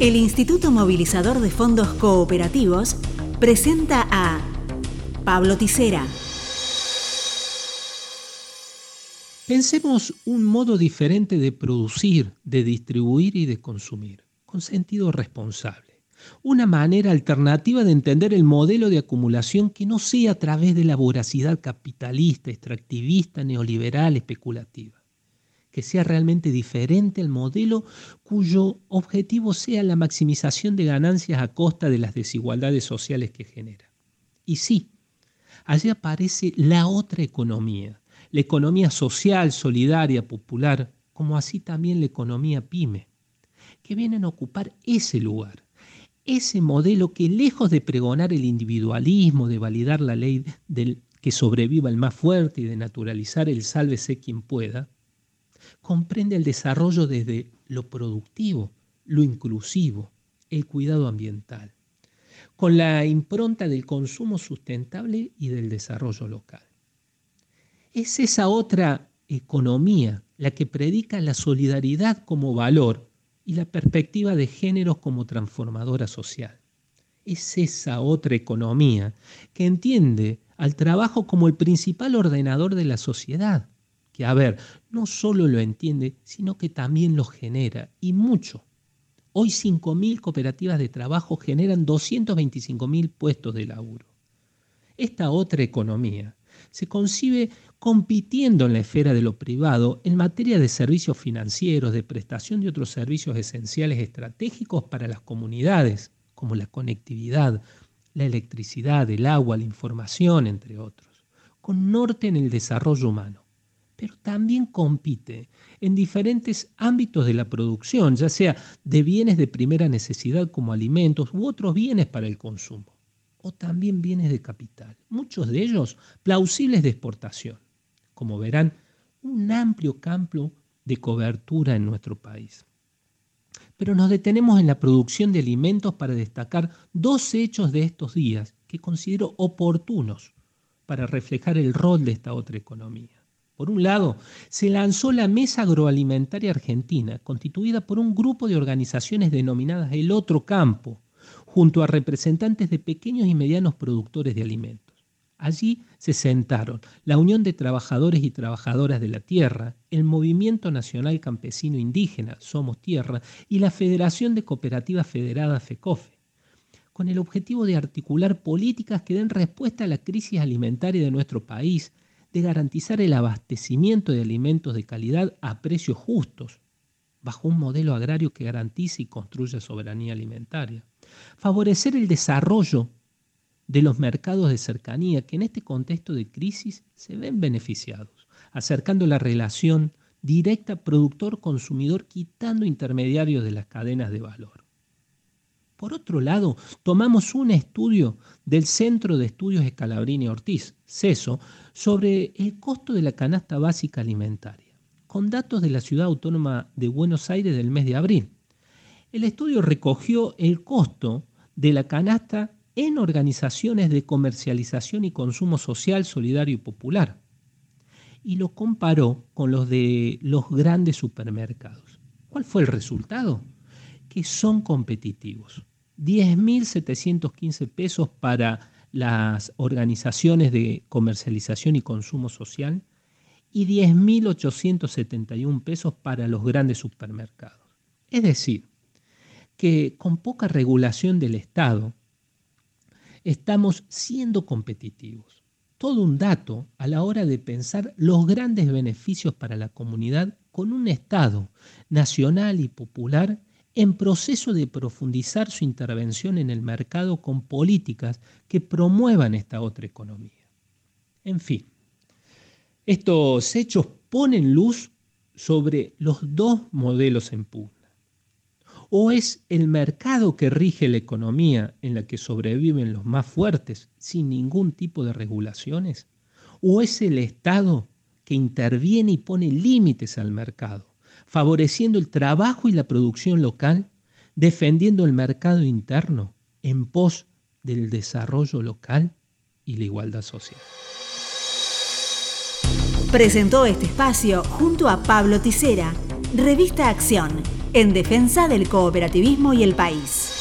El Instituto Movilizador de Fondos Cooperativos presenta a Pablo Tisera. Pensemos un modo diferente de producir, de distribuir y de consumir, con sentido responsable. Una manera alternativa de entender el modelo de acumulación que no sea a través de la voracidad capitalista, extractivista, neoliberal, especulativa que sea realmente diferente al modelo cuyo objetivo sea la maximización de ganancias a costa de las desigualdades sociales que genera. Y sí, allí aparece la otra economía, la economía social, solidaria, popular, como así también la economía pyme, que vienen a ocupar ese lugar, ese modelo que lejos de pregonar el individualismo, de validar la ley del que sobreviva el más fuerte y de naturalizar el sálvese quien pueda, comprende el desarrollo desde lo productivo, lo inclusivo, el cuidado ambiental, con la impronta del consumo sustentable y del desarrollo local. Es esa otra economía la que predica la solidaridad como valor y la perspectiva de géneros como transformadora social. Es esa otra economía que entiende al trabajo como el principal ordenador de la sociedad, que, a ver, no solo lo entiende, sino que también lo genera, y mucho. Hoy 5.000 cooperativas de trabajo generan 225.000 puestos de laburo. Esta otra economía se concibe compitiendo en la esfera de lo privado en materia de servicios financieros, de prestación de otros servicios esenciales estratégicos para las comunidades, como la conectividad, la electricidad, el agua, la información, entre otros, con norte en el desarrollo humano pero también compite en diferentes ámbitos de la producción, ya sea de bienes de primera necesidad como alimentos u otros bienes para el consumo, o también bienes de capital, muchos de ellos plausibles de exportación. Como verán, un amplio campo de cobertura en nuestro país. Pero nos detenemos en la producción de alimentos para destacar dos hechos de estos días que considero oportunos para reflejar el rol de esta otra economía. Por un lado, se lanzó la Mesa Agroalimentaria Argentina, constituida por un grupo de organizaciones denominadas El Otro Campo, junto a representantes de pequeños y medianos productores de alimentos. Allí se sentaron la Unión de Trabajadores y Trabajadoras de la Tierra, el Movimiento Nacional Campesino Indígena, Somos Tierra, y la Federación de Cooperativas Federadas FECOFE, con el objetivo de articular políticas que den respuesta a la crisis alimentaria de nuestro país, de garantizar el abastecimiento de alimentos de calidad a precios justos, bajo un modelo agrario que garantice y construya soberanía alimentaria. Favorecer el desarrollo de los mercados de cercanía que en este contexto de crisis se ven beneficiados, acercando la relación directa productor-consumidor quitando intermediarios de las cadenas de valor. Por otro lado, tomamos un estudio del Centro de Estudios Escalabrini Ortiz, CESO, sobre el costo de la canasta básica alimentaria, con datos de la Ciudad Autónoma de Buenos Aires del mes de abril. El estudio recogió el costo de la canasta en organizaciones de comercialización y consumo social, solidario y popular, y lo comparó con los de los grandes supermercados. ¿Cuál fue el resultado? Que son competitivos. 10.715 pesos para las organizaciones de comercialización y consumo social y 10.871 pesos para los grandes supermercados. Es decir, que con poca regulación del Estado estamos siendo competitivos. Todo un dato a la hora de pensar los grandes beneficios para la comunidad con un Estado nacional y popular en proceso de profundizar su intervención en el mercado con políticas que promuevan esta otra economía. En fin, estos hechos ponen luz sobre los dos modelos en pugna. O es el mercado que rige la economía en la que sobreviven los más fuertes sin ningún tipo de regulaciones, o es el Estado que interviene y pone límites al mercado favoreciendo el trabajo y la producción local, defendiendo el mercado interno en pos del desarrollo local y la igualdad social. Presentó este espacio junto a Pablo Tisera, Revista Acción en defensa del cooperativismo y el país.